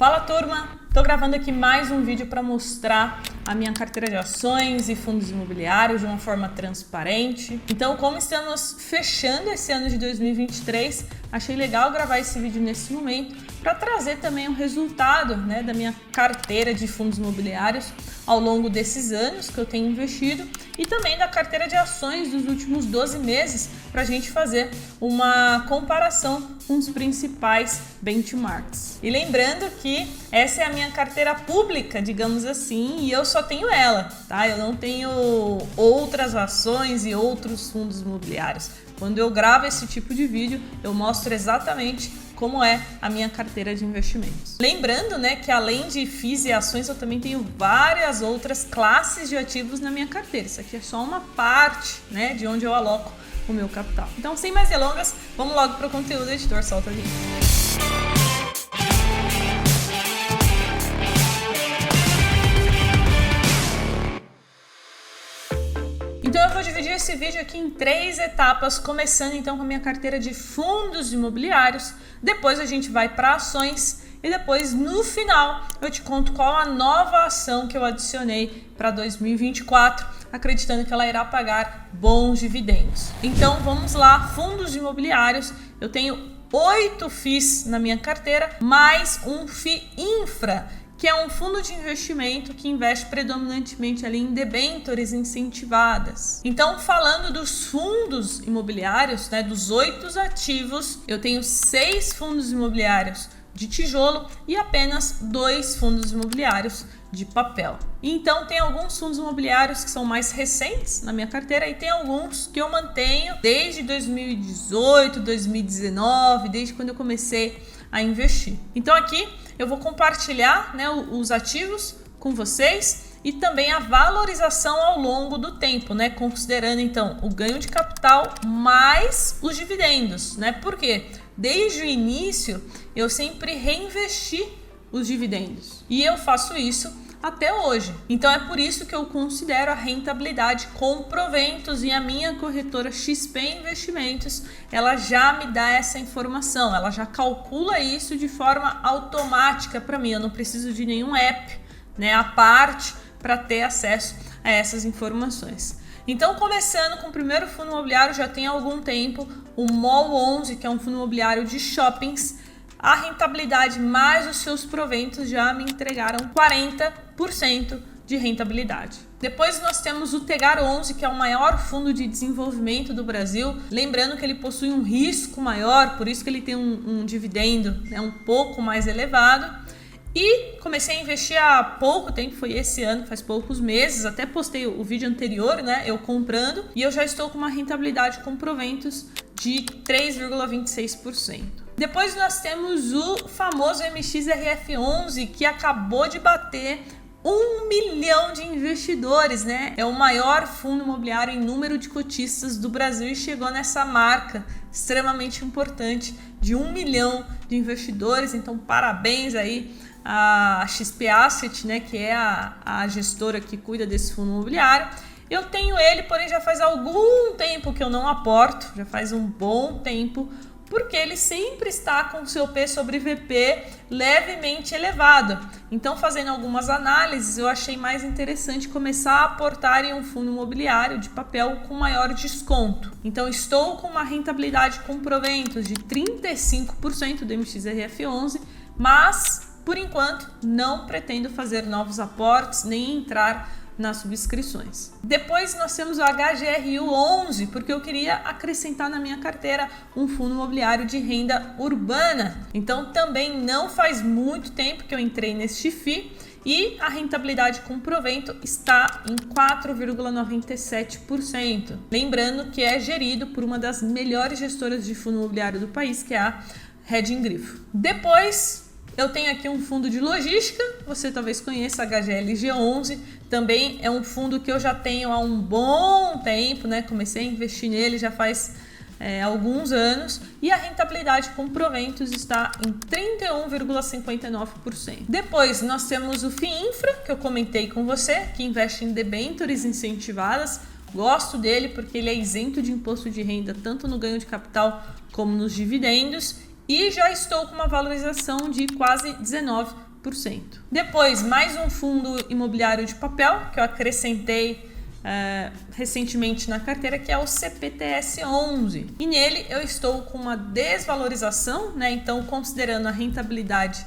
Fala turma, estou gravando aqui mais um vídeo para mostrar a minha carteira de ações e fundos imobiliários de uma forma transparente. Então, como estamos fechando esse ano de 2023, achei legal gravar esse vídeo nesse momento para trazer também o um resultado né, da minha carteira de fundos imobiliários ao longo desses anos que eu tenho investido e também da carteira de ações dos últimos 12 meses para a gente fazer uma comparação com os principais benchmarks. E lembrando que essa é a minha carteira pública, digamos assim, e eu só tenho ela, tá? Eu não tenho outras ações e outros fundos imobiliários. Quando eu gravo esse tipo de vídeo, eu mostro exatamente como é a minha carteira de investimentos. Lembrando, né, que além de FIIs e ações, eu também tenho várias outras classes de ativos na minha carteira. Isso aqui é só uma parte, né, de onde eu aloco o meu capital. Então, sem mais delongas, vamos logo para o conteúdo, editor, solta a gente. Então eu vou dividir esse vídeo aqui em três etapas, começando então com a minha carteira de fundos imobiliários, depois a gente vai para ações. E depois no final eu te conto qual a nova ação que eu adicionei para 2024, acreditando que ela irá pagar bons dividendos. Então vamos lá, fundos imobiliários, eu tenho oito FIIs na minha carteira, mais um FII infra que é um fundo de investimento que investe predominantemente ali em debêntures incentivadas. Então, falando dos fundos imobiliários, né, dos oito ativos, eu tenho seis fundos imobiliários de tijolo e apenas dois fundos imobiliários de papel. Então tem alguns fundos imobiliários que são mais recentes na minha carteira e tem alguns que eu mantenho desde 2018, 2019, desde quando eu comecei a investir. Então aqui eu vou compartilhar né, os ativos com vocês e também a valorização ao longo do tempo, né? Considerando então o ganho de capital mais os dividendos, né? Porque desde o início eu sempre reinvesti os dividendos e eu faço isso até hoje. Então é por isso que eu considero a rentabilidade com proventos e a minha corretora XP Investimentos, ela já me dá essa informação, ela já calcula isso de forma automática para mim, eu não preciso de nenhum app, né, a parte para ter acesso a essas informações. Então, começando com o primeiro fundo imobiliário, já tem algum tempo, o MOL 11, que é um fundo imobiliário de shoppings, a rentabilidade mais os seus proventos já me entregaram 40% de rentabilidade. Depois nós temos o Tegar 11, que é o maior fundo de desenvolvimento do Brasil. Lembrando que ele possui um risco maior, por isso que ele tem um, um dividendo né, um pouco mais elevado. E comecei a investir há pouco tempo, foi esse ano, faz poucos meses, até postei o vídeo anterior, né? Eu comprando, e eu já estou com uma rentabilidade com proventos de 3,26%. Depois nós temos o famoso MXRF11 que acabou de bater um milhão de investidores, né? É o maior fundo imobiliário em número de cotistas do Brasil e chegou nessa marca extremamente importante de um milhão de investidores. Então, parabéns aí a XP Asset, né? Que é a, a gestora que cuida desse fundo imobiliário. Eu tenho ele, porém já faz algum tempo que eu não aporto, já faz um bom tempo porque ele sempre está com seu P sobre VP levemente elevado. Então, fazendo algumas análises, eu achei mais interessante começar a aportar em um fundo imobiliário de papel com maior desconto. Então, estou com uma rentabilidade com proventos de 35% do MXRF11, mas por enquanto não pretendo fazer novos aportes nem entrar nas subscrições. Depois nós temos o HGRU 11, porque eu queria acrescentar na minha carteira um fundo imobiliário de renda urbana. Então também não faz muito tempo que eu entrei neste FI e a rentabilidade com provento está em 4,97%. Lembrando que é gerido por uma das melhores gestoras de fundo imobiliário do país, que é a Reding Grifo. Depois eu tenho aqui um fundo de logística, você talvez conheça, HGLG11, também é um fundo que eu já tenho há um bom tempo, né? Comecei a investir nele já faz é, alguns anos e a rentabilidade com proventos está em 31,59%. Depois nós temos o FIINFRA, que eu comentei com você, que investe em debêntures incentivadas. Gosto dele porque ele é isento de imposto de renda tanto no ganho de capital como nos dividendos e já estou com uma valorização de quase 19%. Depois, mais um fundo imobiliário de papel que eu acrescentei uh, recentemente na carteira, que é o CPTS 11. E nele eu estou com uma desvalorização, né? Então, considerando a rentabilidade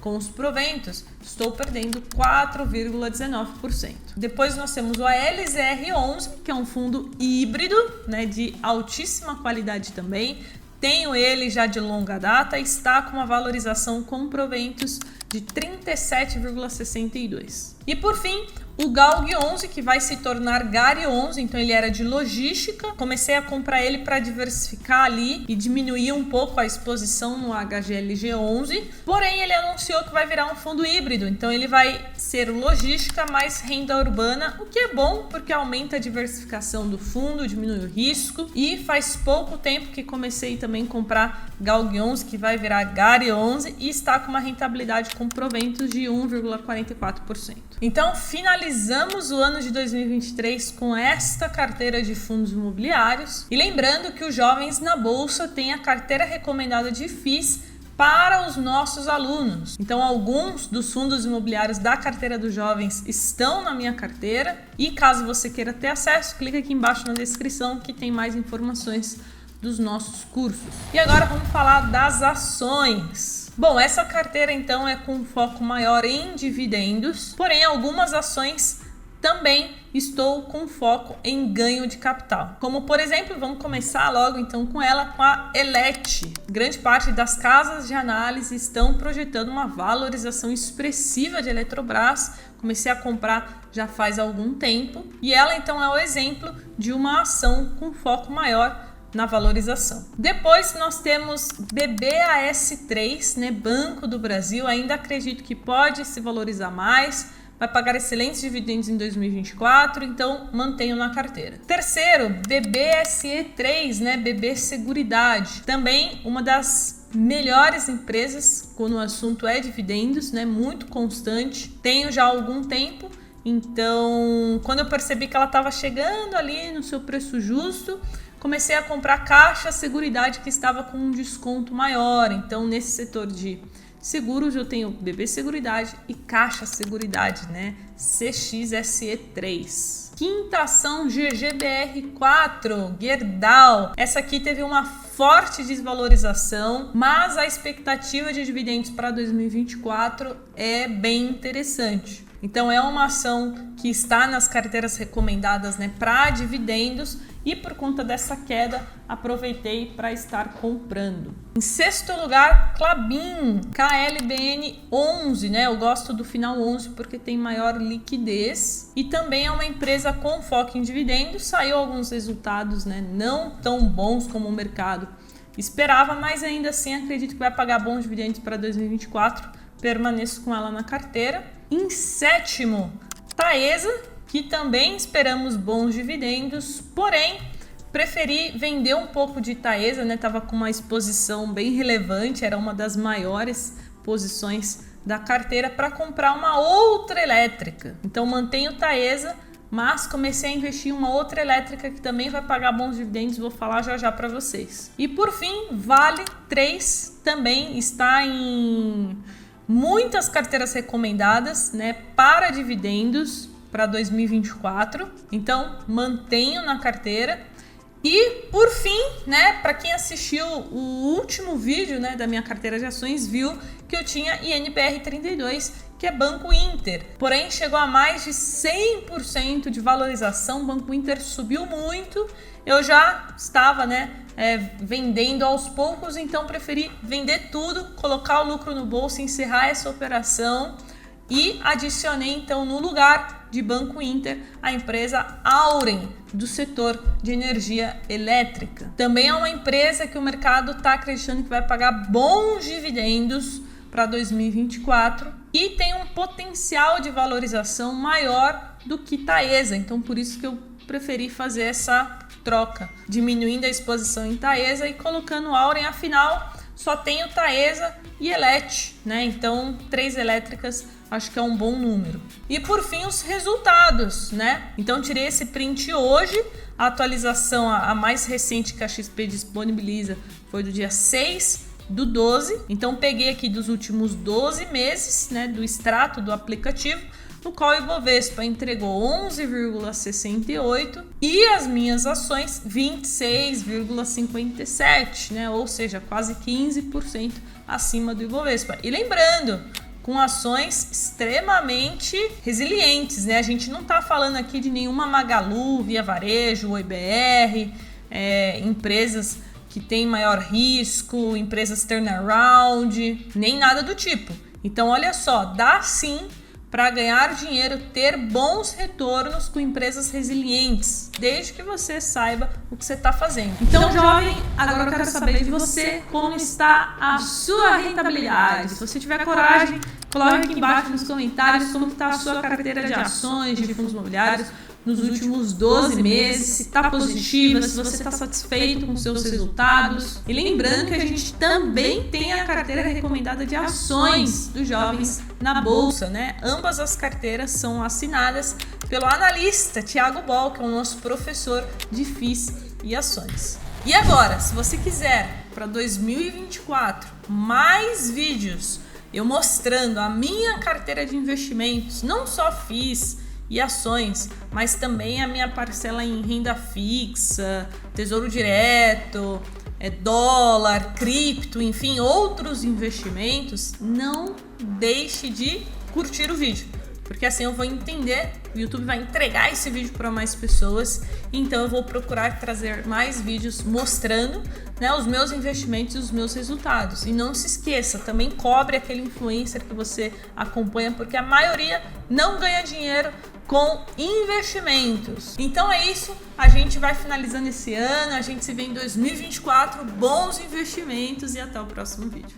com os proventos, estou perdendo 4,19%. Depois nós temos o ALZR11, que é um fundo híbrido, né, de altíssima qualidade também. Tenho ele já de longa data, está com uma valorização com proventos de 37,62. E por fim, o Galg 11, que vai se tornar Gari 11, então ele era de logística. Comecei a comprar ele para diversificar ali e diminuir um pouco a exposição no HGLG 11. Porém, ele anunciou que vai virar um fundo híbrido, então ele vai ser logística mais renda urbana, o que é bom porque aumenta a diversificação do fundo, diminui o risco. E faz pouco tempo que comecei também a comprar Galg 11, que vai virar Gari 11 e está com uma rentabilidade com proventos de 1,44%. Então, finalizamos o ano de 2023 com esta carteira de fundos imobiliários. E lembrando que os jovens na bolsa têm a carteira recomendada de FIIs para os nossos alunos. Então, alguns dos fundos imobiliários da carteira dos jovens estão na minha carteira. E caso você queira ter acesso, clica aqui embaixo na descrição que tem mais informações dos nossos cursos. E agora vamos falar das ações. Bom, essa carteira então é com foco maior em dividendos, porém algumas ações também estou com foco em ganho de capital. Como por exemplo, vamos começar logo então com ela, com a Elet. Grande parte das casas de análise estão projetando uma valorização expressiva de Eletrobras. Comecei a comprar já faz algum tempo e ela então é o exemplo de uma ação com foco maior na valorização. Depois nós temos BBAS3, né, Banco do Brasil, ainda acredito que pode se valorizar mais, vai pagar excelentes dividendos em 2024, então mantenho na carteira. Terceiro, BBSE3, né, BB Seguridade, também uma das melhores empresas quando o assunto é dividendos, né, muito constante. Tenho já há algum tempo então, quando eu percebi que ela estava chegando ali no seu preço justo, comecei a comprar caixa seguridade que estava com um desconto maior. Então, nesse setor de seguros, eu tenho BB Seguridade e Caixa Seguridade, né? CXSE3. Quinta ação GGBR4, Gerdau. Essa aqui teve uma forte desvalorização, mas a expectativa de dividendos para 2024 é bem interessante. Então é uma ação que está nas carteiras recomendadas né, para dividendos e por conta dessa queda aproveitei para estar comprando. Em sexto lugar, Clabin, KLBN 11, né? Eu gosto do final 11 porque tem maior liquidez e também é uma empresa com foco em dividendos. Saiu alguns resultados, né, não tão bons como o mercado esperava, mas ainda assim acredito que vai pagar bons dividendos para 2024. Permaneço com ela na carteira. Em sétimo, Taesa, que também esperamos bons dividendos, porém preferi vender um pouco de Taesa, né? Tava com uma exposição bem relevante, era uma das maiores posições da carteira para comprar uma outra elétrica. Então mantenho Taesa, mas comecei a investir em uma outra elétrica que também vai pagar bons dividendos, vou falar já já para vocês. E por fim, Vale 3 também está em muitas carteiras recomendadas, né, para dividendos para 2024. Então, mantenho na carteira. E por fim, né, para quem assistiu o último vídeo, né, da minha carteira de ações, viu que eu tinha INPR 32, que é Banco Inter. Porém, chegou a mais de 100% de valorização, o Banco Inter subiu muito. Eu já estava, né, é, vendendo aos poucos, então preferi vender tudo, colocar o lucro no bolso, encerrar essa operação e adicionei então no lugar de Banco Inter a empresa Auren do setor de energia elétrica. Também é uma empresa que o mercado está acreditando que vai pagar bons dividendos para 2024 e tem um potencial de valorização maior do que Taesa. Então por isso que eu preferi fazer essa troca, diminuindo a exposição em Taesa e colocando Auren. Afinal, só tenho Taesa e Elet, né? Então três elétricas acho que é um bom número. E por fim, os resultados, né? Então, tirei esse print hoje. A atualização, a mais recente que a XP disponibiliza, foi do dia 6 do 12. Então peguei aqui dos últimos 12 meses, né, do extrato do aplicativo, no qual o Ibovespa entregou 11,68 e as minhas ações 26,57, né, ou seja, quase 15% acima do Ibovespa. E lembrando, com ações extremamente resilientes, né? A gente não está falando aqui de nenhuma Magalu, Via Varejo, OIBR, é, empresas que têm maior risco, empresas turnaround, nem nada do tipo. Então, olha só, dá sim para ganhar dinheiro, ter bons retornos com empresas resilientes, desde que você saiba o que você está fazendo. Então, jovem, agora eu quero saber de você como está a sua rentabilidade. Se você tiver coragem, coloque aqui embaixo nos comentários como está a sua carteira de ações, de fundos imobiliários nos últimos 12 meses, se está positiva, se você está satisfeito com seus resultados. E lembrando que a gente também tem a carteira recomendada de ações dos jovens na bolsa, né? Ambas as carteiras são assinadas pelo analista Tiago Bol, que é o nosso professor de FIIs e ações. E agora, se você quiser para 2024 mais vídeos eu mostrando a minha carteira de investimentos, não só FIIs, e ações, mas também a minha parcela em renda fixa, tesouro direto, é, dólar, cripto, enfim, outros investimentos, não deixe de curtir o vídeo. Porque assim eu vou entender, o YouTube vai entregar esse vídeo para mais pessoas, então eu vou procurar trazer mais vídeos mostrando né, os meus investimentos e os meus resultados. E não se esqueça, também cobre aquele influencer que você acompanha, porque a maioria não ganha dinheiro com investimentos. Então é isso, a gente vai finalizando esse ano, a gente se vê em 2024, bons investimentos e até o próximo vídeo.